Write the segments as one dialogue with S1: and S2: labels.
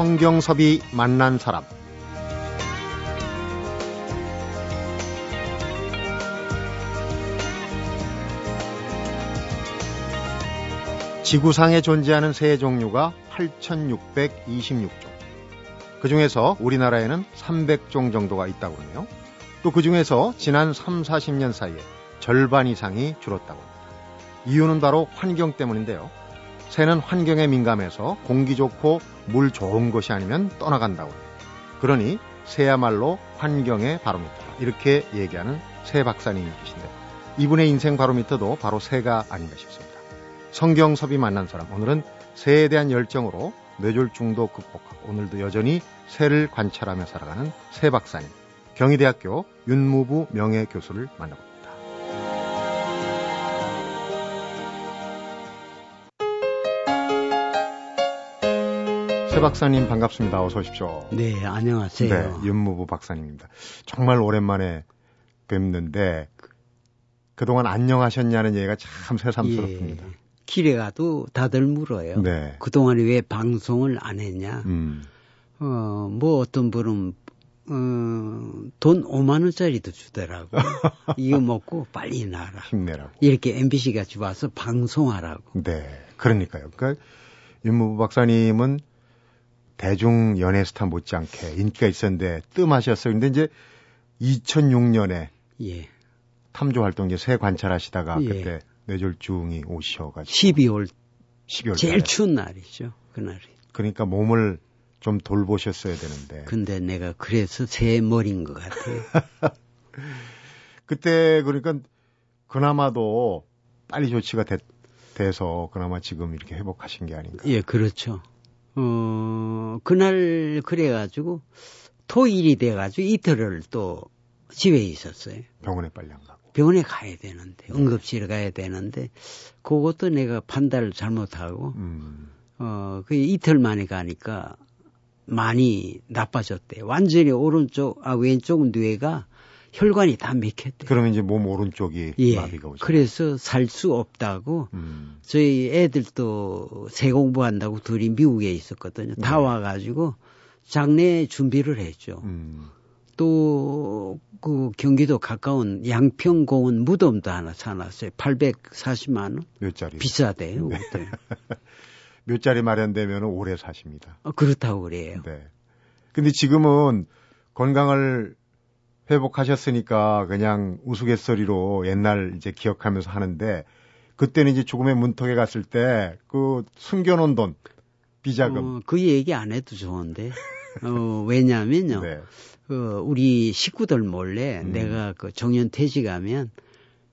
S1: 성경섭이 만난 사람 지구상에 존재하는 새 종류가 8,626종. 그 중에서 우리나라에는 300종 정도가 있다고 하네요. 또 그 중에서 지난 3, 40년 사이에 절반 이상이 줄었다고 합니다. 이유는 바로 환경 때문인데요. 새는 환경에 민감해서 공기 좋고 물 좋은 곳이 아니면 떠나간다고 합니다. 그러니 새야말로 환경의 바로미터다. 이렇게 얘기하는 새 박사님이 계신데 이분의 인생 바로미터도 바로 새가 아닌가 싶습니다. 성경섭이 만난 사람 오늘은 새에 대한 열정으로 뇌졸중도 극복하고 오늘도 여전히 새를 관찰하며 살아가는 새 박사님 경희대학교 윤무부 명예교수를 만나봅니다. 새 박사님 반갑습니다. 어서 오십시오.
S2: 네, 안녕하세요.
S1: 네, 윤무부 박사님입니다. 정말 오랜만에 뵙는데 그동안 안녕하셨냐는 얘기가 참 새삼스럽습니다. 예.
S2: 길에 가도 다들 물어요. 네. 그동안에 왜 방송을 안 했냐. 음. 어, 뭐 어떤 분은 어, 돈 5만 원짜리도 주더라고. 이거 먹고 빨리 나라.
S1: 힘내라고.
S2: 이렇게 MBC가 와서 방송하라고.
S1: 네. 그러니까요. 그러니까 윤무부 박사님은 대중 연예 스타 못지않게 인기가 있었는데 뜸하셨어요. 근데 이제 2006년에 예. 탐조 활동 이제 새 관찰하시다가 예. 그때 뇌졸중이 오셔가지고
S2: 12월 12월 제일 추운 날이죠 그날이.
S1: 그러니까 몸을 좀 돌보셨어야 되는데.
S2: 근데 내가 그래서 새 머리인 것 같아요.
S1: 그때 그러니까 그나마도 빨리 조치가 됐, 돼서 그나마 지금 이렇게 회복하신 게 아닌가.
S2: 예, 그렇죠. 어, 그날 그래가지고 토일이 돼가지고 이틀을 또 집에 있었어요.
S1: 병원에 빨리 안 가고.
S2: 병원에 가야 되는데 응급실에 가야 되는데 그것도 내가 판단을 잘못하고 음. 어그 이틀 만에 가니까 많이 나빠졌대. 완전히 오른쪽 아 왼쪽 뇌가 혈관이 다 막혔대.
S1: 그러면 이제 몸 오른쪽이 예, 마비가 오죠.
S2: 그래서 살 수 없다고 음. 저희 애들도 새 공부한다고 둘이 미국에 있었거든요. 다 네. 와가지고 장례 준비를 했죠. 음. 또그 경기도 가까운 양평공원 무덤도 하나 사놨어요. 840만 원.
S1: 몇 짜리?
S2: 비싸대요. 네.
S1: 몇 짜리 마련되면 오래 사십니다.
S2: 어, 그렇다고 그래요.
S1: 네. 근데 지금은 건강을 회복하셨으니까 그냥 우스갯소리로 옛날 이제 기억하면서 하는데 그때는 이제 죽음의 문턱에 갔을 때 그 숨겨놓은 돈 비자금
S2: 어, 그 얘기 안 해도 좋은데 어, 왜냐하면요 네. 그 우리 식구들 몰래 음. 내가 그 정년 퇴직하면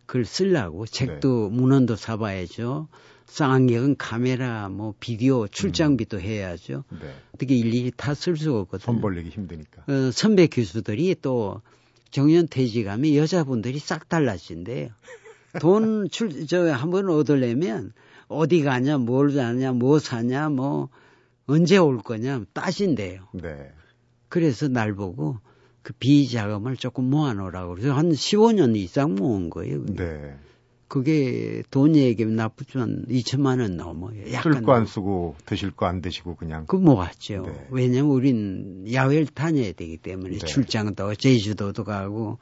S2: 그걸 쓰려고 책도 네. 문헌도 사봐야죠. 쌍안경은 카메라, 뭐 비디오 출장비도 음. 해야죠. 네. 어떻게 일일이 다 쓸 수가 없거든요.
S1: 손 벌리기 힘드니까.
S2: 어, 선배 교수들이 또 정년 퇴직하면 여자분들이 싹 달라진대요. 돈 출, 저, 한번 얻으려면 어디 가냐, 뭘 사냐, 뭐 사냐, 뭐, 언제 올 거냐, 따신대요. 네. 그래서 날 보고 그 비자금을 조금 모아놓으라고 그래서 한 15년 이상 모은 거예요. 그게. 네. 그게 돈 얘기면 나쁘지만 2천만 원 넘어요.
S1: 약간 쓸 거 안 쓰고 드실 거 안 드시고 그냥.
S2: 그 모았죠. 네. 왜냐면 우린 야외를 다녀야 되기 때문에 네. 출장도 제주도도 가고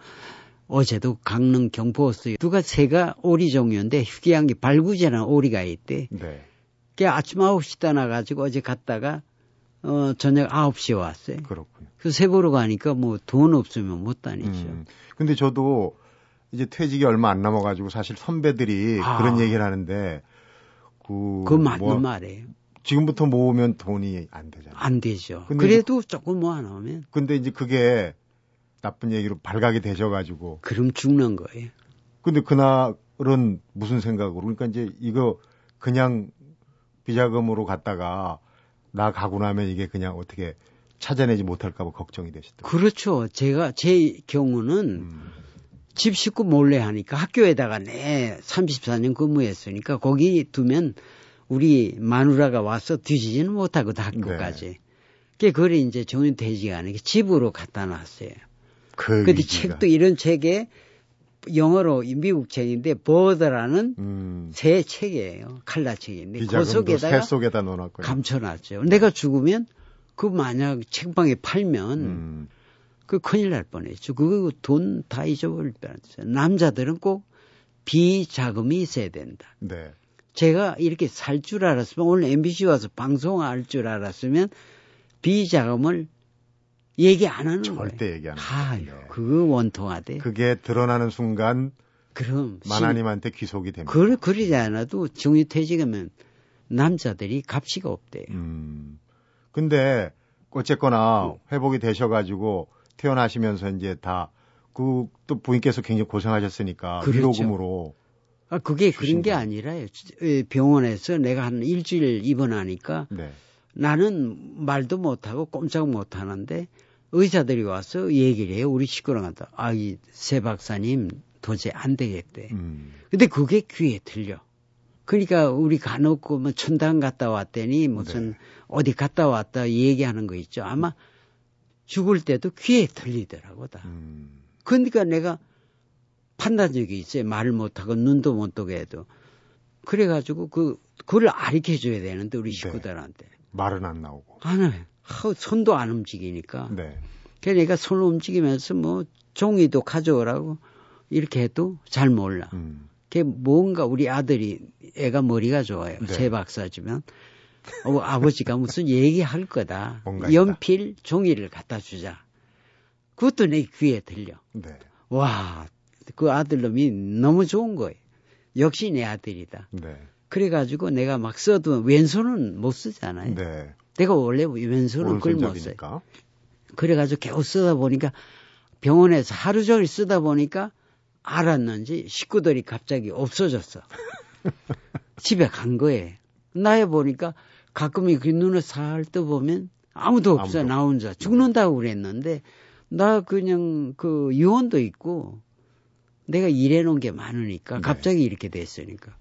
S2: 어제도 강릉 경포였어요. 누가 새가 오리 종류인데 휴게한게 발구제라는 오리가 있대. 네. 그 아침 9시 떠나가지고 어제 갔다가 어, 저녁 9시에 왔어요.
S1: 그렇군요.
S2: 그새 보러 가니까 뭐 돈 없으면 못 다니죠. 음.
S1: 근데 저도 이제 퇴직이 얼마 안 남아가지고 사실 선배들이 아. 그런 얘기를 하는데
S2: 그, 그 맞는 뭐, 말이에요.
S1: 지금부터 모으면 돈이 안 되잖아요.
S2: 안 되죠. 그래도 이제, 조금 모아놓으면.
S1: 근데 이제 그게 나쁜 얘기로 발각이 되셔가지고.
S2: 그럼 죽는 거예요.
S1: 근데 그날은 무슨 생각으로? 그러니까 이제 이거 그냥 비자금으로 갔다가 나 가고 나면 이게 그냥 어떻게 찾아내지 못할까 봐 걱정이 되시더라고요.
S2: 그렇죠. 제가 제 경우는 음. 집 식구 몰래 하니까 학교에다가 내 34년 근무했으니까 거기 두면 우리 마누라가 와서 뒤지지는 못하거든 학교까지. 네. 그게 그래 이제 정년 되지가 않으니까 집으로 갖다 놨어요. 그 근데 책도 이런 책에 영어로 미국 책인데 버더라는 음. 새 책이에요. 칼라 책인데 그 속에다가
S1: 속에다.
S2: 감춰놨죠. 내가 죽으면 그 만약 책방에 팔면
S1: 음.
S2: 그 큰일 날 뻔했죠. 그거 돈다 잊어버릴 뻔했어요. 남자들은 꼭 비자금이 있어야 된다.
S1: 네.
S2: 제가 이렇게 살 줄 알았으면 오늘 MBC 와서 방송할 줄 알았으면 비자금을 얘기 안 하는 거예요.
S1: 절대 얘기 안
S2: 아유,
S1: 해요. 네.
S2: 그거 원통하대.
S1: 그게 드러나는 순간
S2: 그럼
S1: 만화님한테 귀속이 됩니다.
S2: 그 그러지 않아도 정유퇴직하면 남자들이 값이가 없대요.
S1: 음. 근데 어쨌거나 회복이 되셔가지고 태어나시면서 이제 다 그 또 부인께서 굉장히 고생하셨으니까
S2: 그렇죠.
S1: 위로금으로
S2: 아, 그게 그런
S1: 주신
S2: 게. 아니라요. 에, 병원에서 내가 한 일주일 입원하니까
S1: 네.
S2: 나는 말도 못 하고 꼼짝 못 하는데 의사들이 와서 얘기를 해요. 우리 식구랑한테. 아, 이 새 박사님 도저히 안 되겠대.
S1: 음.
S2: 근데 그게 귀에 들려. 그러니까 우리 간혹고 뭐 천당 갔다 왔더니 무슨
S1: 네.
S2: 어디 갔다 왔다 얘기하는 거 있죠. 아마 죽을 때도 귀에 들리더라고 다.
S1: 음.
S2: 그러니까 내가 판단력이 있어요. 말을 못하고 눈도 못 뜨게 해도. 그래가지고 그, 그걸 가르쳐 줘야 되는데, 우리
S1: 네.
S2: 식구들한테.
S1: 말은 안 나오고.
S2: 안 해. 하우, 손도 안 움직이니까.
S1: 네.
S2: 그래서 내가 손을 움직이면서 뭐 종이도 가져오라고 이렇게 해도 잘 몰라.
S1: 음.
S2: 그게 뭔가 우리 아들이 애가 머리가 좋아요.
S1: 네.
S2: 새 박사지만 어, 아버지가 무슨 얘기할 거다.
S1: 뭔가 있다.
S2: 연필 종이를 갖다 주자. 그것도 내 귀에 들려.
S1: 네.
S2: 와, 그 아들놈이 너무 좋은 거예요. 역시 내 아들이다.
S1: 네.
S2: 그래가지고 내가 막 써도 왼손은 못 쓰잖아요.
S1: 네.
S2: 내가 원래 왼손은 그걸 못 써요. 그래가지고 겨우 쓰다 보니까 병원에서 하루 종일 쓰다 보니까 알았는지 식구들이 갑자기 없어졌어. 집에 간 거예요. 나에 보니까 가끔 이렇게 눈을 살 떠보면 아무도 없어.
S1: 아무도
S2: 나 혼자 죽는다고 그랬는데 나 그냥 그 유언도 있고 내가 일해놓은 게 많으니까
S1: 네.
S2: 갑자기 이렇게 됐으니까.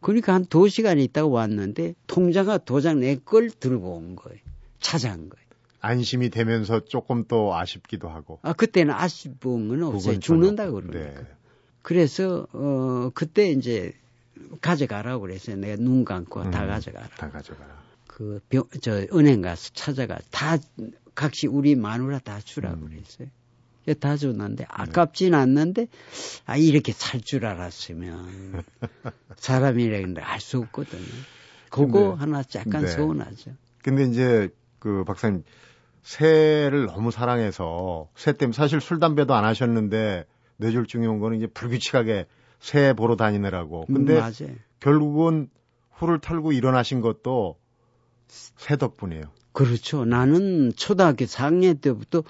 S2: 그러니까 한 두 시간 있다가 왔는데 통장과 도장 내 걸 들고 온 거예요. 찾아온 거예요.
S1: 안심이 되면서 조금 또 아쉽기도 하고.
S2: 아 그때는 아쉬운 건 없어요. 죽는다고 그러니까.
S1: 네.
S2: 그래서 어 그때 이제 가져가라고 그랬어요 내가 눈 감고 다
S1: 음,
S2: 가져가라
S1: 다 가져가라.
S2: 그 병, 저 은행 가서 찾아가 다 각시 우리 마누라 다 주라고
S1: 음.
S2: 그랬어요. 다 줬는데 아깝진 않는데 아 이렇게 살 줄 알았으면 사람이라는 걸알수 없거든요. 그거
S1: 근데-
S2: 하나 약간
S1: 네.
S2: 서운하죠.
S1: 근데 이제 그 박사님 새를 너무 사랑해서 새 때문에 사실 술 담배도 안 하셨는데 뇌졸중이 온 거는 이제 불규칙하게 새 보러 다니느라고. 근데
S2: 음.
S1: 결국은 후를 털고 일어나신 것도 새 덕분이에요.
S2: 그렇죠. 나는 초등학교 4학년 때부터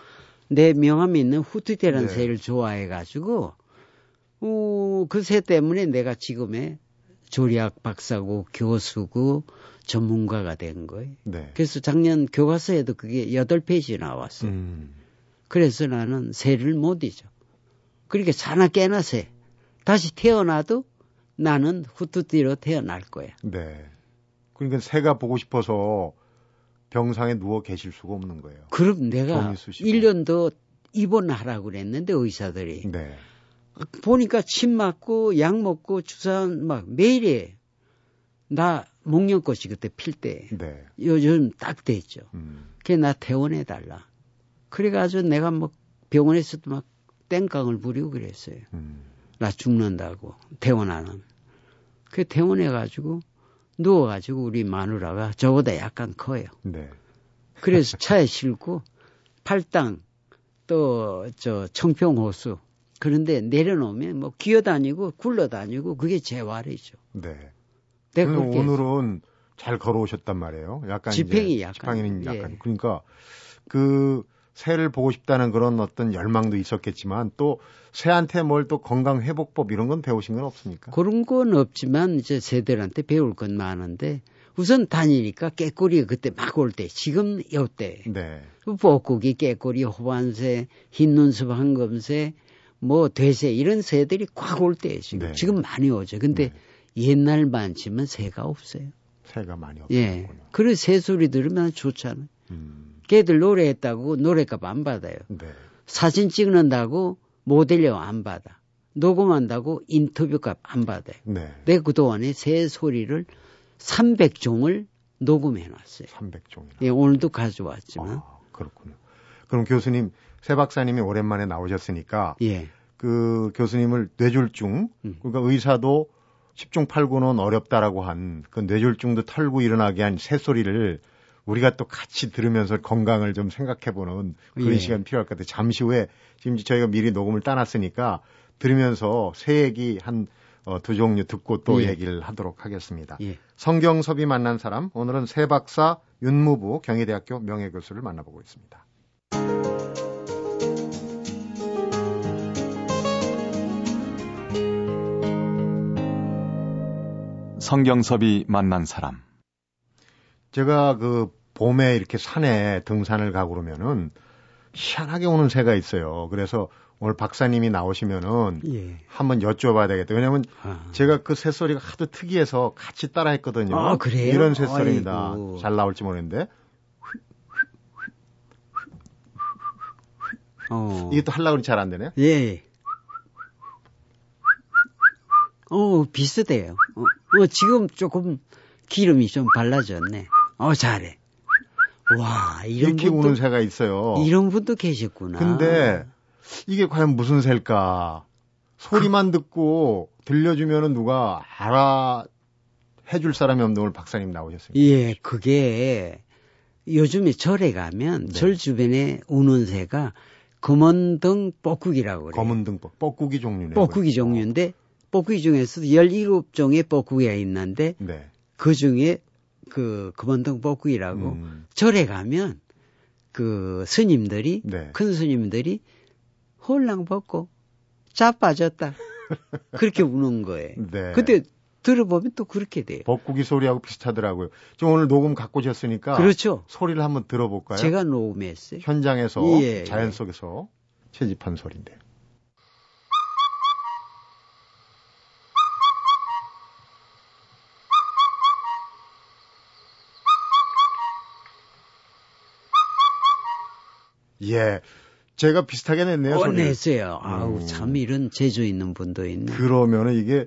S2: 내 명함에 있는 후트대라는
S1: 네.
S2: 새를 좋아해가지고, 어, 그 새 때문에 내가 지금의 조리학 박사고 교수고 전문가가 된 거예요.
S1: 네.
S2: 그래서 작년 교과서에도 그게 8페이지 나왔어요.
S1: 음.
S2: 그래서 나는 새를 못 잊어. 그러니까 사나 깨나 새. 다시 태어나도 나는 후투띠로 태어날 거야.
S1: 네. 그러니까 새가 보고 싶어서 병상에 누워 계실 수가 없는 거예요.
S2: 그럼 내가
S1: 종이 쑤시고.
S2: 1년 더 입원하라고 그랬는데 의사들이
S1: 네.
S2: 보니까 침 맞고 약 먹고 주사 막 매일 해. 나 목련꽃이 그때 필 때
S1: 네.
S2: 요즘 딱 됐죠.
S1: 음.
S2: 그게 나 퇴원해 달라. 그래가지고 내가 뭐 병원에서도 막 땡깡을 부리고 그랬어요.
S1: 음.
S2: 나 죽는다고 퇴원하는. 그 퇴원해가지고 누워가지고 우리 마누라가 저보다 약간 커요.
S1: 네.
S2: 그래서 차에 싣고 팔당 또 저 청평호수 그런데 내려놓으면 뭐 기어다니고 굴러다니고 그게 재활이죠.
S1: 네.
S2: 내가 그렇게
S1: 오늘은 잘 걸어오셨단 말이에요. 약간
S2: 지팽이
S1: 이제
S2: 약간,
S1: 지팡이는
S2: 예.
S1: 약간 그러니까 그 새를 보고 싶다는 그런 어떤 열망도 있었겠지만 또 새한테 뭘 또 건강 회복법 이런 건 배우신 건 없습니까?
S2: 그런 건 없지만 이제 새들한테 배울 건 많은데 우선 다니니까 깨꼬리가 그때 막 올 때 지금 요때
S1: 네.
S2: 뻐꾸기 깨꼬리 호반새 흰 눈썹 황금새 뭐 돼새 이런 새들이 꽉 올 때예요 지금
S1: 네.
S2: 지금 많이 오죠 근데 옛날 만 치면 새가 없어요
S1: 새가 많이
S2: 예
S1: 없었군요.
S2: 그래 새 소리 들으면 좋잖아요
S1: 음.
S2: 걔들 노래했다고 노래값 안 받아요
S1: 네.
S2: 사진 찍는다고 모델료 안 받아 녹음한다고 인터뷰값 안 받아요
S1: 네.
S2: 내 그동안에 새 소리를 300종을 녹음해 놨어요.
S1: 300종이나.
S2: 예, 오늘도 가져왔지만.
S1: 아, 그렇군요. 그럼 교수님, 새 박사님이 오랜만에 나오셨으니까
S2: 예.
S1: 그 교수님을 뇌졸중,
S2: 음.
S1: 그러니까 의사도 10중 8구는 어렵다라고 한 그 뇌졸중도 털고 일어나게 한 새소리를 우리가 또 같이 들으면서 건강을 좀 생각해보는 그런
S2: 예.
S1: 시간이 필요할 것 같아요. 잠시 후에 지금 저희가 미리 녹음을 따놨으니까 들으면서 새 얘기 한 어, 두 종류 듣고 또
S2: 예.
S1: 얘기를 하도록 하겠습니다.
S2: 예.
S1: 성경섭이 만난 사람, 오늘은 새 박사 윤무부 경희대학교 명예교수를 만나보고 있습니다.
S3: 성경섭이 만난 사람.
S1: 제가 그 봄에 이렇게 산에 등산을 가고 그러면은 희한하게 오는 새가 있어요. 그래서 오늘 박사님이 나오시면은
S2: 예.
S1: 한번 여쭤봐야 되겠다. 왜냐면
S2: 아.
S1: 제가 그 새소리가 하도 특이해서 같이 따라 했거든요.
S2: 아, 그래요?
S1: 이런 새소리입니다.
S2: 아이고.
S1: 잘 나올지 모르겠는데.
S2: 어.
S1: 이게 또 하려고 잘안 되네요.
S2: 예. 어, 비슷해요. 어, 어, 지금 조금 기름이 좀 발라졌네. 어, 잘해. 와, 이런
S1: 이렇게
S2: 분도,
S1: 우는 새가 있어요.
S2: 이런 분도 계셨구나.
S1: 근데 이게 과연 무슨 새일까? 소리만 듣고 들려주면은 누가 알아 해줄 사람이 없는 오늘 박사님 나오셨습니다.
S2: 예, 그게 요즘에 절에 가면
S1: 네.
S2: 절 주변에 우는 새가 검은등 뻐꾸기라고 그래요.
S1: 검은 등 뻐- 뻐꾸기 종류네요.
S2: 뻐꾸기 종류인데 뻐꾸기 중에서도 17종의 뻐꾸기가 있는데
S1: 네.
S2: 그 중에 그 검은등 뻐꾸기라고
S1: 음,
S2: 절에 가면 그 스님들이
S1: 네.
S2: 큰 스님들이 홀랑 벗고 자빠졌다 그렇게 우는 거예요.
S1: 네.
S2: 근데 들어보면 또 그렇게 돼요.
S1: 뻐꾸기 소리하고 비슷하더라고요. 저 오늘 녹음 갖고 오셨으니까
S2: 그렇죠.
S1: 소리를 한번 들어볼까요?
S2: 제가 녹음했어요.
S1: 현장에서
S2: 예,
S1: 자연
S2: 예.
S1: 속에서 채집한 소리인데요. 예. 제가 비슷하게 냈네요. 소리를.
S2: 꺼냈어요. 아우
S1: 음.
S2: 참 이런 재주 있는 분도 있네.
S1: 그러면은 이게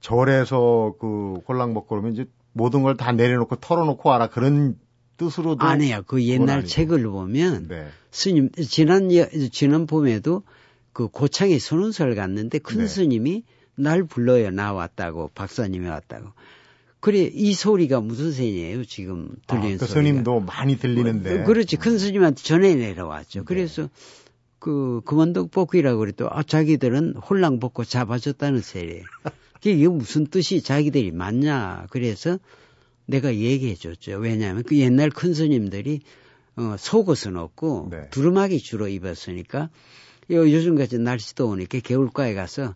S1: 절에서 그 홀랑 먹고 그러면 이제 모든 걸 다 내려놓고 털어놓고 와라 그런 뜻으로도
S2: 아니야. 그 옛날. 책을 보면
S1: 네.
S2: 스님 지난 여- 지난 봄에도 그 고창에 선운설 갔는데 큰
S1: 네.
S2: 스님이 날 불러요. 나 왔다고 박사님이 왔다고. 그래 이 소리가 무슨 소리예요 지금 들리는
S1: 아, 그
S2: 소리가.
S1: 스님도 많이 들리는데.
S2: 어, 그렇지 큰 스님한테 전해 내려왔죠.
S1: 네.
S2: 그래서 그 금원동 볶기라고 그래도 아 자기들은 홀랑 벗고 잡아줬다는 소리예요. 그게 무슨 뜻이 자기들이 맞냐. 그래서 내가 얘기해 줬죠. 왜냐하면 그 옛날 큰 스님들이 어, 속옷은 없고
S1: 네.
S2: 두루마기 주로 입었으니까 요 요즘같이 날씨 더우니까 개울가에 가서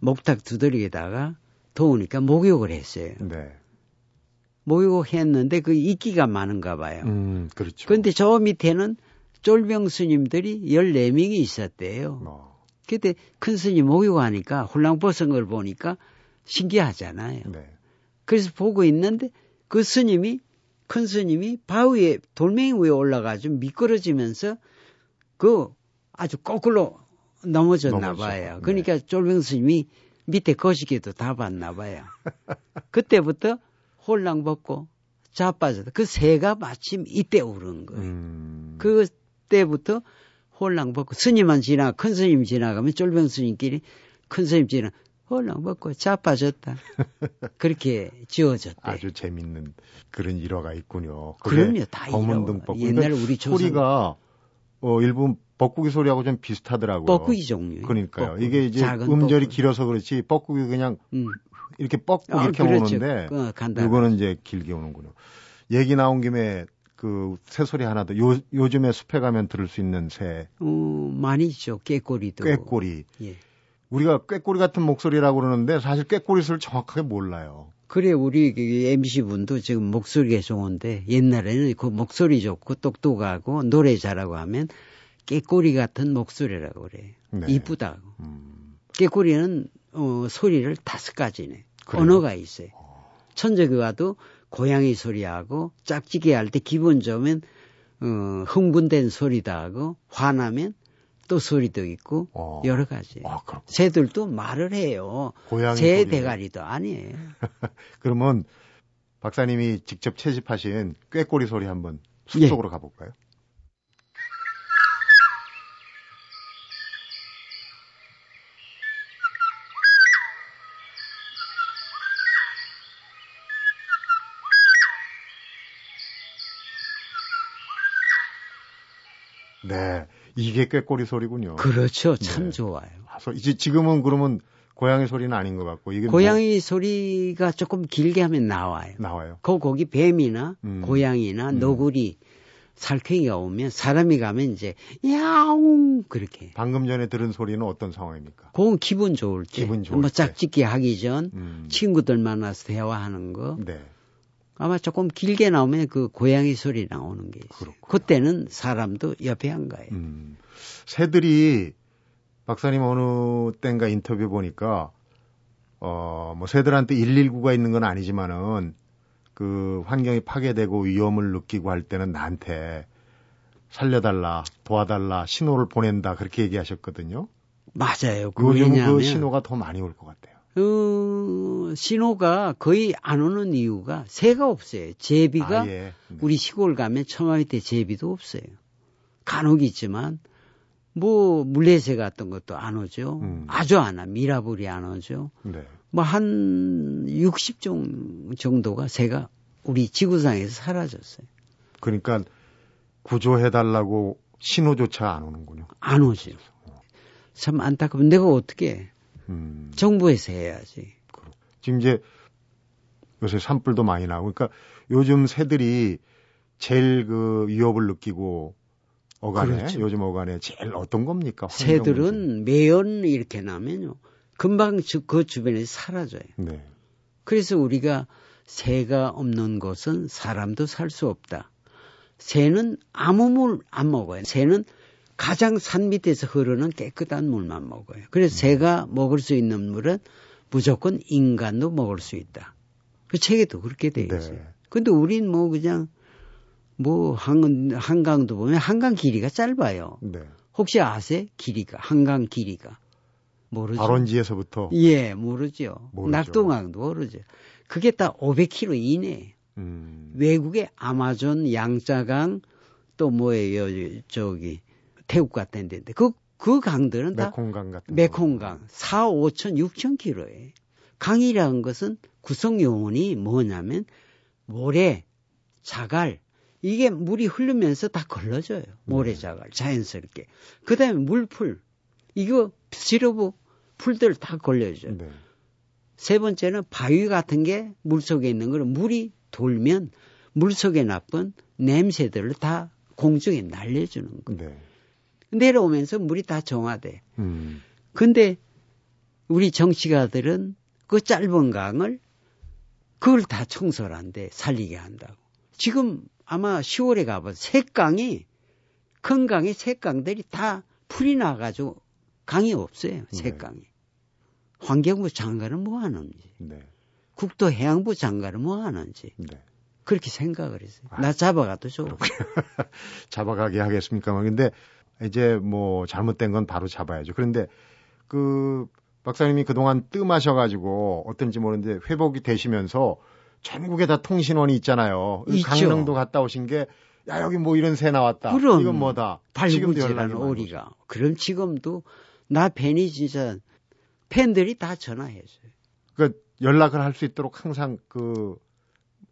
S2: 목탁 두드리에다가 더우니까 목욕을 했어요.
S1: 네.
S2: 목욕 했는데 그 이끼가 많은가 봐요.
S1: 음, 그렇죠.
S2: 근데 저 밑에는 쫄병 스님들이 14명이 있었대요.
S1: 어,
S2: 그때 큰 스님 목욕하니까 홀랑 벗은 걸 보니까 신기하잖아요.
S1: 네.
S2: 그래서 보고 있는데 그 스님이 큰 스님이 바위에 돌멩이 위에 올라가지고 미끄러지면서 그 아주 거꾸로 넘어졌나
S1: 넘어졌어.
S2: 봐요.
S1: 네.
S2: 그러니까 쫄병 스님이 밑에 거시기도 다 봤나 봐요. 그때부터 홀랑 벗고 자빠졌다. 그 새가 마침 이때 울은 거예요.
S1: 음,
S2: 그때부터 홀랑 벗고 스님만 지나 큰 스님 지나가면 쫄병 스님끼리 큰 스님 지나 홀랑 벗고 자빠졌다. 그렇게 지어졌대.
S1: 아주 재밌는 그런 일화가 있군요.
S2: 그럼요, 다
S1: 검은
S2: 일화.
S1: 등 뻐꾸기.
S2: 옛날 우리 조선
S1: 소리가 어, 일부 뻐꾸기 소리하고 좀 비슷하더라고요.
S2: 뻐꾸기 종류.
S1: 그러니까요. 이게 이제 음절이
S2: 뻐꾸기.
S1: 길어서 그렇지 뻐꾸기 그냥
S2: 음.
S1: 이렇게 뻗고
S2: 아,
S1: 이렇게
S2: 그렇죠.
S1: 오는데
S2: 그 간단하게.
S1: 이거는 이제 길게 오는군요. 얘기 나온 김에 그 새소리 하나 더. 요, 요즘에 숲에 가면 들을 수 있는 새
S2: 어, 많이 있죠. 깨꼬리도.
S1: 꾀꼬리.
S2: 예.
S1: 우리가 꾀꼬리 같은 목소리라고 그러는데 사실 꾀꼬리 소리를 정확하게 몰라요.
S2: 그래 우리 MC 분도 지금 목소리가 좋은데 옛날에는 그 목소리 좋고 똑똑하고 노래 잘하고 하면 깨꼬리 같은 목소리라고 그래.
S1: 네.
S2: 이쁘다고.
S1: 음,
S2: 깨꼬리는 어, 소리를 다섯 가지네.
S1: 그래요?
S2: 언어가 있어요. 천적이와도 고양이 소리하고 짝짓기 할 때 기분 좋으면 어, 흥분된 소리도 하고 화나면 또 소리도 있고
S1: 어.
S2: 여러 가지.
S1: 아,
S2: 새들도 말을 해요.
S1: 고양이
S2: 새
S1: 소리.
S2: 대가리도 아니에요.
S1: 그러면 박사님이 직접 채집하신 꾀꼬리 소리 한번
S2: 예.
S1: 숲속으로 가볼까요? 네, 이게 꾀꼬리 소리군요.
S2: 그렇죠. 참
S1: 네.
S2: 좋아요.
S1: 아, 소- 이제 지금은 그러면 고양이 소리는 아닌 것 같고 이게
S2: 고양이 소리가 조금 길게 하면 나와요.
S1: 뭐 나와요.
S2: 그 거기 뱀이나
S1: 음.
S2: 고양이나
S1: 음.
S2: 너구리, 살쾡이가 오면 사람이 가면 이제 야옹 그렇게.
S1: 방금 전에 들은 소리는 어떤 상황입니까?
S2: 그건 기분 좋을 때.
S1: 기분 좋을
S2: 뭐
S1: 때.
S2: 짝짓기 하기 전
S1: 음.
S2: 친구들 만나서 대화하는 거.
S1: 네.
S2: 아마 조금 길게 나오면 그 고양이 소리 나오는 게 있어요.
S1: 그렇구나.
S2: 그때는 사람도 옆에 한 거예요.
S1: 음. 새들이 박사님 어느 땐가 인터뷰 보니까 어, 뭐 새들한테 119가 있는 건 아니지만은 그 환경이 파괴되고 위험을 느끼고 할 때는 나한테 살려달라, 도와달라, 신호를 보낸다 그렇게 얘기하셨거든요.
S2: 맞아요. 그
S1: 요즘 그 신호가 더 많이 올 것 같아요.
S2: 어, 신호가 거의 안 오는 이유가 새가 없어요. 제비가
S1: 아 예. 네.
S2: 우리 시골 가면 처마 밑에 제비도 없어요. 간혹 있지만 뭐 물레새 같은 것도 안 오죠.
S1: 음.
S2: 아주 안 와. 미라불이 안 오죠.
S1: 네.
S2: 뭐한 60종 정도가 새가 우리 지구상에서 사라졌어요.
S1: 그러니까 구조해달라고 신호조차 안 오는군요.
S2: 안 오죠. 참 안타까운 내가 어떻게
S1: 음.
S2: 정부에서 해야지.
S1: 지금 이제 요새 산불도 많이 나고 그러니까 요즘 새들이 제일 그 위협을 느끼고 어간에
S2: 그렇죠.
S1: 요즘 어간에 제일 어떤 겁니까?
S2: 새들은 매연 이렇게 나면요. 금방 주- 그 주변에서 사라져요.
S1: 네.
S2: 그래서 우리가 새가 없는 곳은 사람도 살 수 없다. 새는 아무 물 안 먹어요. 새는 가장 산 밑에서 흐르는 깨끗한 물만 먹어요. 그래서 새가 먹을 수 있는 물은 무조건 인간도 먹을 수 있다. 그 책에도 그렇게 돼 있어요.
S1: 네.
S2: 근데 우린 뭐 그냥 뭐 한, 한강도 보면 한강 길이가 짧아요.
S1: 네.
S2: 혹시 아세요? 길이가 한강 길이가 모르죠.
S1: 발원지에서부터
S2: 예, 모르죠.
S1: 모르죠.
S2: 낙동강도 모르죠. 그게 다 500km 이내.
S1: 음.
S2: 외국의 아마존, 양자강, 또 뭐예요, 저기, 태국 같은 데인데, 그, 그 강들은 다
S1: 메콩강 같은
S2: 메콩강, 4, 5천, 6천 킬로에. 강이라는 것은 구성 요원이 뭐냐면, 모래, 자갈, 이게 물이 흐르면서 다 걸러져요. 모래, 자갈, 자연스럽게. 그 다음에 물풀, 이거 시러브 풀들 다 걸려져요.
S1: 네.
S2: 세 번째는 바위 같은 게 물속에 있는 거를 물이 돌면 물속에 나쁜 냄새들을 다 공중에 날려주는 거예요.
S1: 네.
S2: 내려오면서 물이 다 정화돼.
S1: 음.
S2: 근데 우리 정치가들은 그 짧은 강을 그걸 다 청소를 한대 살리게 한다고. 지금 아마 10월에 가봐 새 강이 큰 강이 새 강들이 다 풀이 나가지고 강이 없어요. 새
S1: 네.
S2: 강이. 환경부 장관은 뭐 하는지.
S1: 네.
S2: 국토해양부 장관은 뭐 하는지.
S1: 네.
S2: 그렇게 생각을 했어요.
S1: 아,
S2: 나 잡아가도 좋고.
S1: 잡아가게 하겠습니까만 근데 이제 뭐 잘못된 건 바로 잡아야죠. 그런데 그 박사님이 그동안 뜸하셔가지고 어떤지 모르는데 회복이 되시면서 전국에 다 통신원이 있잖아요.
S2: 있죠.
S1: 강릉도 갔다 오신 게 야 여기 뭐 이런 새 나왔다.
S2: 그럼
S1: 이건 뭐다. 지금도 연락이
S2: 오리가. 그럼 지금도 나 팬이 진짜 팬들이 다 전화했어요.
S1: 그러니까 연락을 할 수 있도록 항상 그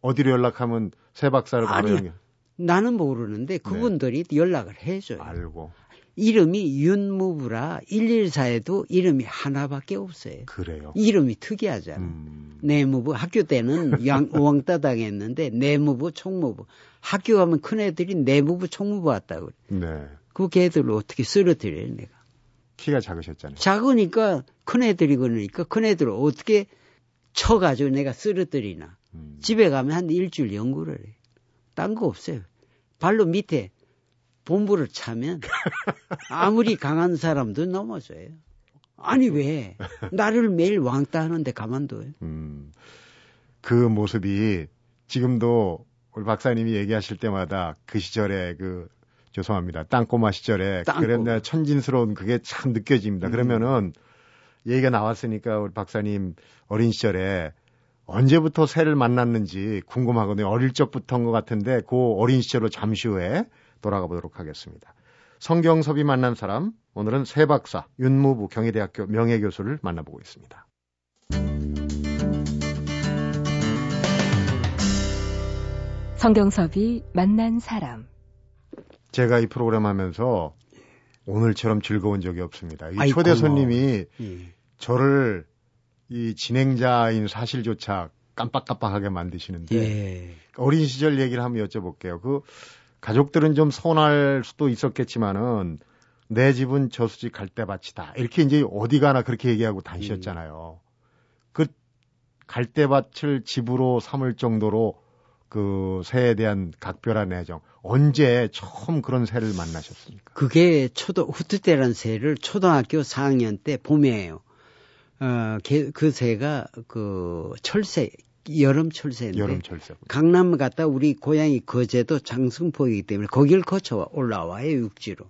S1: 어디로 연락하면 새 박사를 바로. 연결
S2: 나는 모르는데 그분들이 연락을 해줘요.
S1: 네. 알고
S2: 이름이 윤무부라 114에도 이름이 하나밖에 없어요.
S1: 그래요.
S2: 이름이 특이하잖아.
S1: 음,
S2: 내무부 학교 때는 양, 왕따 당했는데 내무부 총무부 학교 가면 큰 애들이 내무부 총무부 왔다고 그래.
S1: 네.
S2: 그 걔들을 어떻게 쓰러뜨려요 내가.
S1: 키가 작으셨잖아요.
S2: 작으니까 큰 애들이 그러니까 큰 애들을 어떻게 쳐가지고 내가 쓰러뜨리나.
S1: 음,
S2: 집에 가면 한 일주일 연구를 해. 딴 거 없어요. 발로 밑에 본부를 차면 아무리 강한 사람도 넘어져요. 아니 왜 나를 매일 왕따 하는데 가만둬요?
S1: 음, 그 모습이 지금도 우리 박사님이 얘기하실 때마다 그 시절에 그 죄송합니다. 땅꼬마 시절에
S2: 땅꼬마.
S1: 그랬나 천진스러운 그게 참 느껴집니다.
S2: 음.
S1: 그러면은 얘기가 나왔으니까 우리 박사님 어린 시절에 언제부터 새를 만났는지 궁금하거든요. 어릴 적부터인 것 같은데 그 어린 시절로 잠시 후에 돌아가 보도록 하겠습니다. 성경섭이 만난 사람 오늘은 새 박사 윤무부 경희대학교 명예교수를 만나보고 있습니다.
S4: 성경섭이 만난 사람
S1: 제가 이 프로그램 하면서 오늘처럼 즐거운 적이 없습니다. 이
S2: 아이,
S1: 초대. 손님이
S2: 예.
S1: 저를 이 진행자인 사실조차 깜빡깜빡하게 만드시는데
S2: 예.
S1: 어린 시절 얘기를 한번 여쭤볼게요. 그 가족들은 좀 서운할 수도 있었겠지만은 내 집은 저수지 갈대밭이다. 이렇게 이제 어디 가나 그렇게 얘기하고 다니셨잖아요. 그 갈대밭을 집으로 삼을 정도로 그 새에 대한 각별한 애정. 언제 처음 그런 새를 만나셨습니까?
S2: 그게 초도 후투대란 새를 초등학교 4학년 때 봄이에요. 어, 걔- 그 새가 그 철새 여름 철새인데
S1: 여름 철새.
S2: 강남 갔다 우리 고향이 거제도 장승포이기 때문에 거길 거쳐 올라와요 육지로.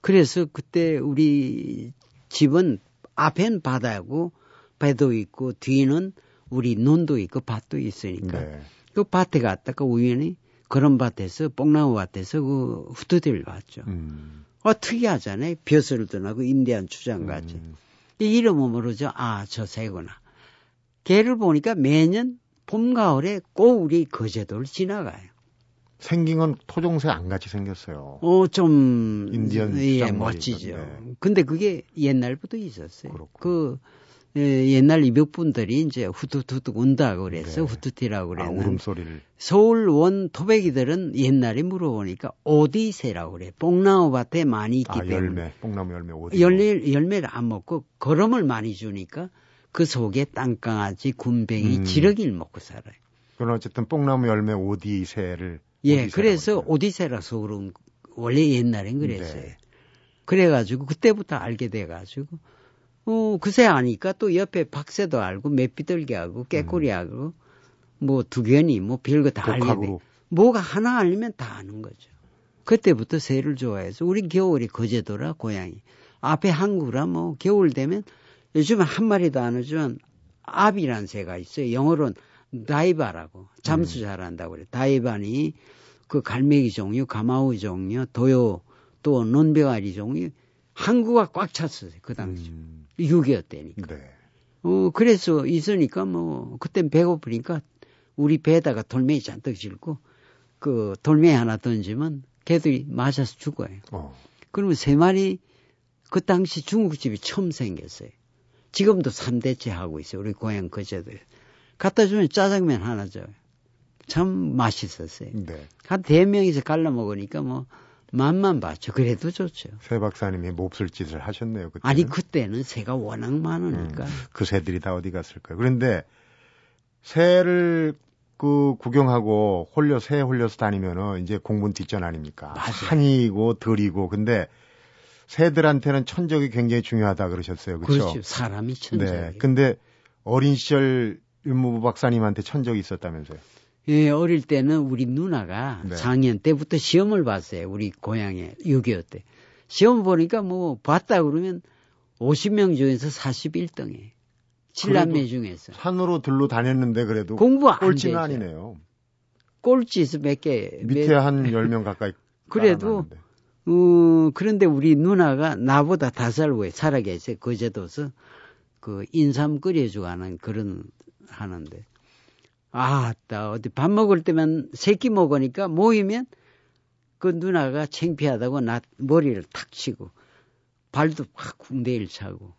S2: 그래서 그때 우리 집은 앞엔 바다고 배도 있고 뒤는 우리 논도 있고 밭도 있으니까
S1: 네.
S2: 그 밭에 갔다가 우연히 그런 밭에서 뽕나무 밭에서 그 후드대를 봤죠.
S1: 음.
S2: 어 특이하잖아요. 벼슬도 나고 인디안 추장 같이.
S1: 음.
S2: 이 이름은 모르죠. 아, 저 새구나. 걔를 보니까 매년 봄, 가을에 꼭 우리 거제도를 지나가요.
S1: 생긴 건 토종새 안 같이 생겼어요.
S2: 어, 좀.
S1: 인디언
S2: 예, 멋지죠. 근데 그게 옛날부터 있었어요.
S1: 그렇구나.
S2: 그, 예, 옛날 이북분들이 이제 후투투투 운다고 그래서
S1: 네.
S2: 후투티라고
S1: 아,
S2: 그랬는데.
S1: 울음소리를.
S2: 서울 원 토백이들은 옛날에 물어보니까 오디새라고 그래. 뽕나무 밭에 많이 있기
S1: 아,
S2: 때문에.
S1: 열매, 뽕나무 열매 어디?
S2: 열매, 열매를 안 먹고 거름을 많이 주니까 그 속에 땅강아지, 군뱅이,
S1: 음.
S2: 지렁이를 먹고 살아요.
S1: 그건 어쨌든 뽕나무 열매 오디새를.
S2: 예, 그래서. 오디세라서 그런 거- 원래 옛날엔 그랬어요.
S1: 네.
S2: 그래가지고 그때부터 알게 돼가지고 어 그새 아니까 또 옆에 박새도 알고 맵비들기 하고 깨꼬리 하고 뭐 두견이 뭐 별거 다 알게 돼. 뭐가 하나 알면 다 아는 거죠. 그때부터 새를 좋아해서 우리 겨울이 거제도라 고향이 앞에 항구라 뭐 겨울 되면 요즘은 한 마리도 안 오지만 아비란 새가 있어요. 영어로는 다이바라고 잠수 잘한다고 그래. 다이바니 그 갈매기 종류, 가마우 종류, 도요 또 논병아리 종류 항구가 꽉 찼어요. 그 당시
S1: 음,
S2: 6.25 때니까.
S1: 네.
S2: 어, 그래서 있으니까 뭐, 그땐 배고프니까 우리 배에다가 돌멩이 잔뜩 싣고 그 돌멩이 하나 던지면 개들이 맞아서 죽어요.
S1: 어.
S2: 그러면 세 마리 그 당시 중국집이 처음 생겼어요. 지금도 3대째 하고 있어요. 우리 고향 거제도에. 갖다 주면 짜장면 하나 줘요. 참 맛있었어요.
S1: 네.
S2: 한 대명에서 갈라 먹으니까 뭐 맛만 봤죠. 그래도 좋죠.
S1: 새 박사님이 몹쓸 짓을 하셨네요. 그때.
S2: 아니 그때는 새가 워낙 많으니까.
S1: 그 새들이 다 어디 갔을까요? 그런데 새를 그 구경하고 홀려 새 홀려서 다니면은 이제 공분 뒷전 아닙니까?
S2: 맞아요.
S1: 한이고 들이고 근데 새들한테는 천적이 굉장히 중요하다 그러셨어요. 그렇죠?
S2: 그렇죠. 사람이 천적이에요.
S1: 네. 근데 어린 시절 윤무부 박사님한테 천적이 있었다면서요.
S2: 예, 어릴 때는 우리 누나가
S1: 네.
S2: 4학년 때부터 시험을 봤어요. 우리 고향에 6.25 때. 시험 보니까 뭐 봤다 그러면 50명 중에서 41등이에요. 칠남매
S1: 그래도
S2: 중에서.
S1: 산으로 들로 다녔는데 그래도
S2: 공부 안
S1: 꼴찌는
S2: 되죠.
S1: 아니네요.
S2: 꼴찌에서 몇 개.
S1: 밑에
S2: 몇-
S1: 한 10명 가까이
S2: 그래도
S1: 깔아놨는데.
S2: 어, 그런데 우리 누나가 나보다 다살 후에 살아계세요. 거제도서 그 인삼 끓여주고 하는 그런 하는데. 아, 따 어디 밥 먹을 때만 새끼 먹으니까 모이면 그 누나가 창피하다고 나 머리를 탁 치고 발도 확 궁대일 차고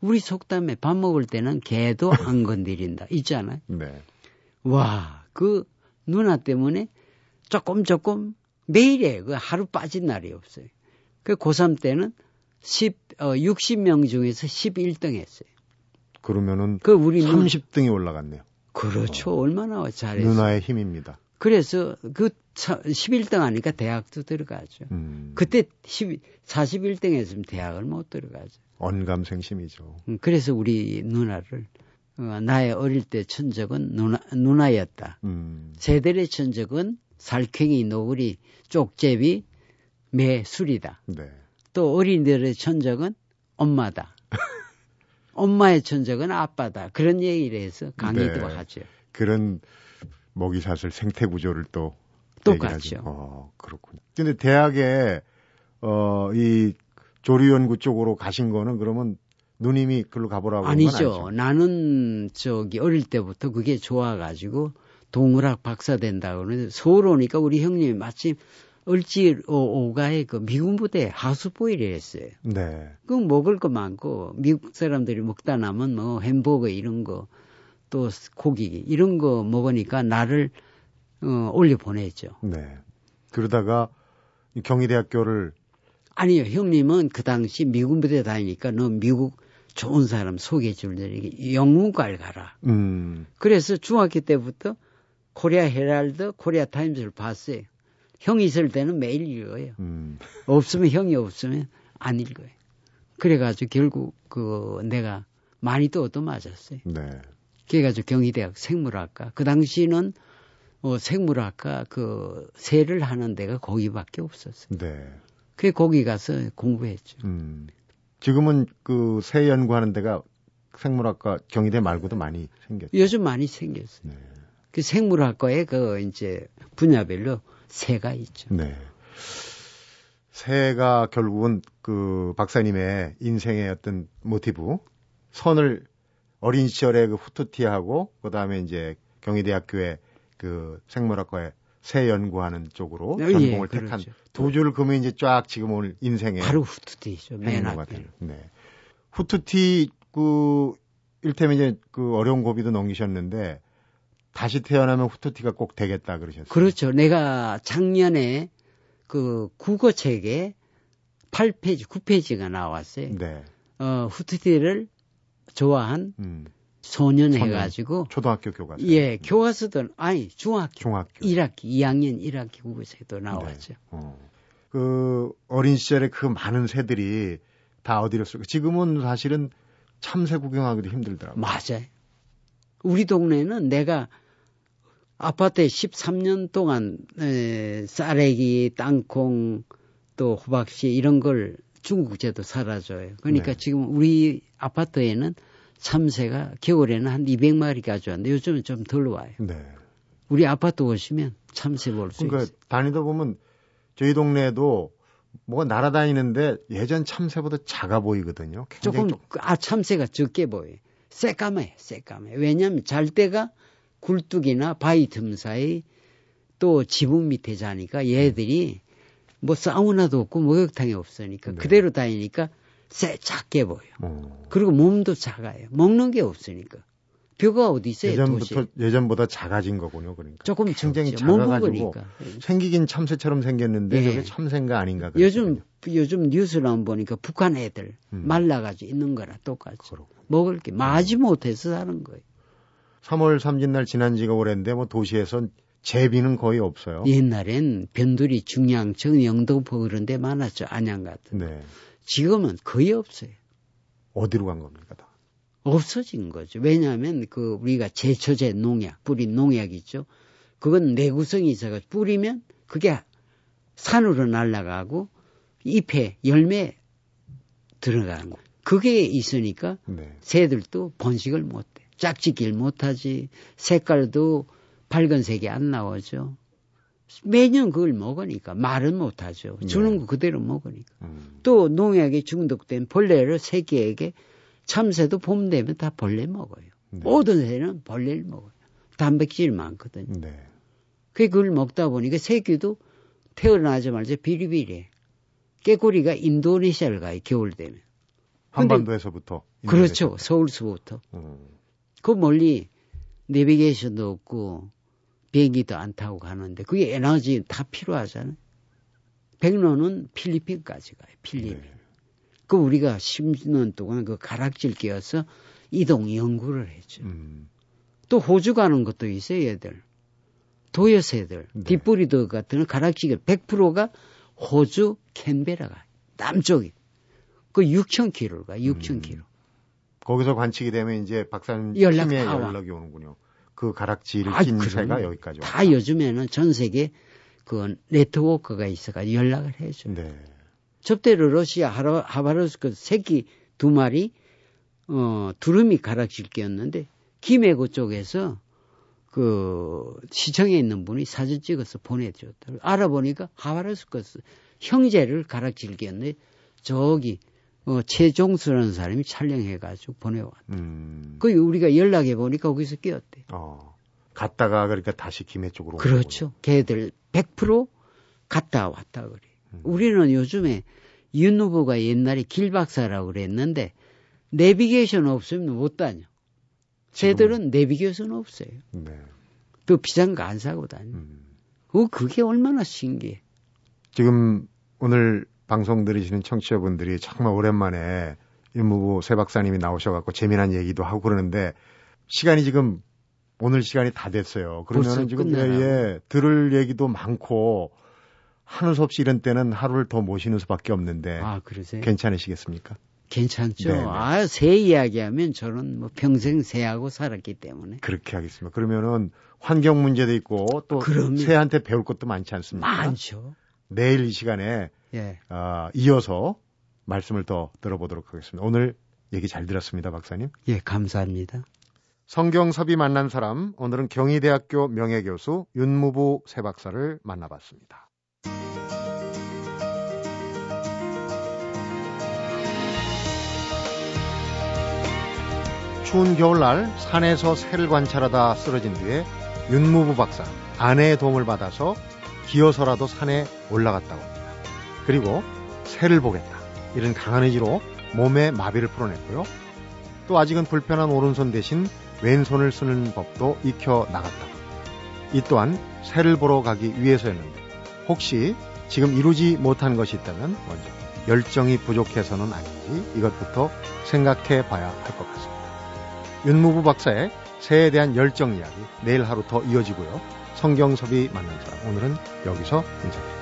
S2: 우리 속담에 밥 먹을 때는 개도 안 건드린다 있잖아요.
S1: 네.
S2: 와, 그 누나 때문에 조금 조금 매일에 그 하루 빠진 날이 없어요. 그 고3 때는 10, 어, 60명 중에서 11등 했어요.
S1: 그러면은
S2: 그 우리 누
S1: 30등이 올라갔네요.
S2: 그렇죠. 얼마나 잘했어요.
S1: 누나의 힘입니다.
S2: 그래서 그 11등 하니까 대학도 들어가죠.
S1: 음,
S2: 그때 10, 41등 했으면 대학을 못 들어가죠.
S1: 언감생심이죠.
S2: 음, 그래서 우리 누나를 어, 나의 어릴 때 천적은 누나, 누나였다.
S1: 음,
S2: 새들의 천적은 살쾡이, 노구리, 쪽제비, 매, 술이다.
S1: 네.
S2: 또 어린이들의 천적은 엄마다. 엄마의 천적은 아빠다. 그런 얘기를 해서 강의도
S1: 네.
S2: 하죠.
S1: 그런 먹이사슬 생태 구조를 또
S2: 똑같죠.
S1: 어, 그렇군요. 근데 대학에 어, 이 조류연구 쪽으로 가신 거는 그러면 누님이 그걸로 가보라고
S2: 아니죠.
S1: 아니죠.
S2: 나는 저기 어릴 때부터 그게 좋아가지고 동물학 박사 된다고 그러는데 서울 오니까 우리 형님이 마침 을지 오가에 그 미군 부대 하수보이를 했어요.
S1: 네.
S2: 그 먹을 거 많고 미국 사람들이 먹다 남은 뭐 햄버거 이런 거 또 고기 이런 거 먹으니까 나를 어, 올려 보냈죠.
S1: 네. 그러다가 이 경희대학교를
S2: 아니요, 형님은 그 당시 미군 부대 다니니까 너 미국 좋은 사람 소개해 줄테니 영문과를 가라.
S1: 음,
S2: 그래서 중학교 때부터 코리아 헤랄드, 코리아 타임즈를 봤어요. 형이 있을 때는 매일 읽어요.
S1: 음,
S2: 없으면 형이 없으면 안 읽어요. 그래가지고 결국 그 내가 많이 또 얻어 맞았어요.
S1: 네.
S2: 그래가지고 경희대학 생물학과 그 당시는 어, 생물학과 그 세를 하는 데가 거기밖에 없었어요.
S1: 네.
S2: 그래 거기 가서 공부했죠.
S1: 음. 지금은 그 새 연구하는 데가 생물학과 경희대 말고도 많이 생겼죠.
S2: 요즘 많이 생겼어요.
S1: 네.
S2: 그 생물학과에 그 이제 분야별로 새가 있죠.
S1: 네. 새가 결국은 그 박사님의 인생의 어떤 모티브, 선을 어린 시절에 그 후투티하고 그다음에 이제 경희대학교의 그 생물학과에 새 연구하는 쪽으로
S2: 예,
S1: 전공을
S2: 그렇죠.
S1: 택한 두줄 그으면 이제 쫙 지금 오늘 인생의
S2: 바로 후투티죠. 맨 앞에.
S1: 될. 네. 후투티 그 일테면 이제 그 어려운 고비도 넘기셨는데 다시 태어나면 후투티가 꼭 되겠다 그러셨어요.
S2: 그렇죠. 내가 작년에 그 국어책에 8페이지, 9페이지가 나왔어요.
S1: 네.
S2: 어, 후투티를 좋아한
S1: 음.
S2: 소년. 해가지고
S1: 초등학교 교과서.
S2: 예, 교과서도 아니 중학교
S1: 중학교.
S2: 1학기, 2학년 1학기 국어책도 나왔죠.
S1: 네. 어. 그 어린 시절에 그 많은 새들이 다 어디로 쓰고 지금은 사실은 참새 구경하기도 힘들더라고요.
S2: 맞아요. 우리 동네는 내가 아파트에 13년 동안 에, 쌀래기, 땅콩, 또 호박씨 이런 걸 중국제도 사라져요. 그러니까
S1: 네.
S2: 지금 우리 아파트에는 참새가 겨울에는 한 200마리까지 왔는데 요즘은 좀 덜 와요.
S1: 네.
S2: 우리 아파트 오시면 참새 볼수
S1: 그러니까
S2: 있어요.
S1: 다니다 보면 저희 동네에도 뭐가 날아다니는데 예전 참새보다 작아 보이거든요.
S2: 조금
S1: 좀-
S2: 아 참새가 적게 보여요. 새까매, 새까매. 왜냐하면 잘 때가 굴뚝이나 바위 틈 사이 또 지붕 밑에 자니까 얘들이 뭐 사우나도 없고 목욕탕이 없으니까
S1: 네.
S2: 그대로 다니니까 새 작게 보여.
S1: 어.
S2: 그리고 몸도 작아요. 먹는 게 없으니까. 벼가 어디 있어요, 도시.
S1: 예전부터 예전보다 작아진 거군요. 그러니까
S2: 조금
S1: 굉장히 작아가지고
S2: 먹으니까.
S1: 생기긴 참새처럼 생겼는데
S2: 예.
S1: 저게 참새인가 아닌가.
S2: 요즘
S1: 그랬거든요.
S2: 요즘 뉴스를 한번 보니까 북한 애들
S1: 음.
S2: 말라가지고 있는 거라 똑같이. 먹을 게 마지 못해서 사는 거예요.
S1: 3월 3진날 지난 지가 오랜데 뭐 도시에선 제비는 거의 없어요.
S2: 옛날엔 변두리, 중양청, 영등포 그런 데 많았죠. 안양 같은.
S1: 네.
S2: 지금은 거의 없어요.
S1: 어디로 간 겁니까 다?
S2: 없어진 거죠. 왜냐하면 그 우리가 제초제 농약, 뿌린 농약 있죠. 그건 내구성이 있어가지고 뿌리면 그게 산으로 날아가고 잎에 열매 들어가는 거. 그게 있으니까
S1: 네.
S2: 새들도 번식을 못해. 짝짓기를 못하지. 색깔도 밝은 색이 안 나오죠. 매년 그걸 먹으니까 말은 못하죠. 주는
S1: 네.
S2: 거 그대로 먹으니까.
S1: 음.
S2: 또 농약에 중독된 벌레를 새끼에게 참새도 봄 되면 다 벌레 먹어요.
S1: 네.
S2: 모든 새는 벌레를 먹어요. 단백질 많거든요.
S1: 네.
S2: 그 그걸 먹다 보니까 새끼도 태어나자마자 비리비리해. 깨꼬리가 인도네시아를 가요. 겨울 되면.
S1: 한반도에서부터.
S2: 그렇죠. 서울서부터.
S1: 음.
S2: 그 멀리 내비게이션도 없고 비행기도 안 타고 가는데 그게 에너지 다 필요하잖아요. 백로는 필리핀까지 가요. 필리핀.
S1: 네.
S2: 그 우리가 10년 동안 그 가락질 끼어서 이동 연구를 했죠.
S1: 음.
S2: 또 호주 가는 것도 있어요, 얘들. 도여새들.
S1: 네.
S2: 뒷부리도 같은 가락질 100%가 호주 캔베라가 남쪽이. 그 6,000km를 가, 6,000km.
S1: 음. 거기서 관측이 되면 이제 박사님
S2: 연락
S1: 팀에
S2: 다 와.
S1: 연락이 오는군요. 그 가락지를 낀
S2: 그럼요.
S1: 새가 여기까지 와.
S2: 다 요즘에는 전 세계 그 네트워크가 있어가지고 연락을 해줘. 요
S1: 네.
S2: 접대로 러시아 하바- 하바rov스크 새끼 두 마리 어, 두루미 가락질 끼었는데 김해고 쪽에서 그 시청에 있는 분이 사진 찍어서 보내줬다. 알아보니까 하와르스 거스 형제를 가락질 끼었는데 저기 어, 최종수라는 사람이 촬영해가지고 보내왔다.
S1: 음.
S2: 그 우리가 연락해 보니까 거기서 끼었대.
S1: 어. 갔다가 그러니까 다시 김해 쪽으로. 온
S2: 그렇죠. 걔들 100% 갔다 왔다 그래.
S1: 음.
S2: 우리는 요즘에 윤 후보가 옛날에 길박사라고 그랬는데 내비게이션 없으면 못 다녀. 쟤들은 내비게이션 없어요.
S1: 네.
S2: 또거안 사고 다녀.
S1: 음.
S2: 그 그게 얼마나 신기해.
S1: 지금 오늘 방송 들으시는 청취자분들이 정말 오랜만에 윤무부 새 박사님이 나오셔갖고 재미난 얘기도 하고 그러는데 시간이 지금 오늘 시간이 다 됐어요. 그러면은
S2: 벌써
S1: 지금 예. 예, 들을 얘기도 많고 하는 수 없이 이런 때는 하루를 더 모시는 수밖에 없는데
S2: 아 그러세요?
S1: 괜찮으시겠습니까?
S2: 괜찮죠.
S1: 네네.
S2: 아, 새 이야기하면 저는 뭐 평생 새하고 살았기 때문에
S1: 그렇게 하겠습니다. 그러면은 환경 문제도 있고 또
S2: 그럼요.
S1: 새한테 배울 것도 많지 않습니까?
S2: 많죠.
S1: 내일 이 시간에
S2: 예.
S1: 아, 이어서 말씀을 더 들어보도록 하겠습니다. 오늘 얘기 잘 들었습니다, 박사님.
S2: 예, 감사합니다.
S1: 성경섭이 만난 사람, 오늘은 경희대학교 명예교수 윤무부 새 박사를 만나봤습니다. 추운 겨울날 산에서 새를 관찰하다 쓰러진 뒤에 윤무부 박사 아내의 도움을 받아서 기어서라도 산에 올라갔다고 합니다. 그리고 새를 보겠다. 이런 강한 의지로 몸의 마비를 풀어냈고요. 또 아직은 불편한 오른손 대신 왼손을 쓰는 법도 익혀 나갔다고. 이 또한 새를 보러 가기 위해서였는데 혹시 지금 이루지 못한 것이 있다면 먼저 열정이 부족해서는 아닌지 이것부터 생각해 봐야 할 것 같습니다. 윤무부 박사의 새에 대한 열정 이야기 내일 하루 더 이어지고요. 성경섭이 만난 사람 오늘은 여기서 인사드립니다.